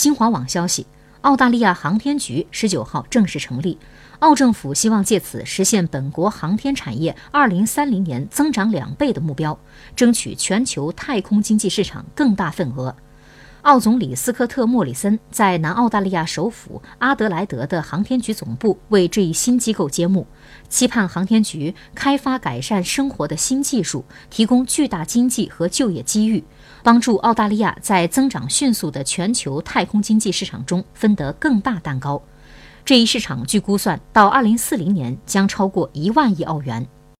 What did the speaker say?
新华网消息，澳大利亚航天局十九号正式成立。澳政府希望借此实现本国航天产业二零三零年增长两倍的目标，争取全球太空经济市场更大份额。澳总理斯科特·莫里森在南澳大利亚首府阿德莱德的航天局总部为这一新机构揭幕，期盼航天局开发改善生活的新技术，提供巨大经济和就业机遇，帮助澳大利亚在增长迅速的全球太空经济市场中分得更大蛋糕。这一市场据估算，到二零四零年将超过一万亿澳元。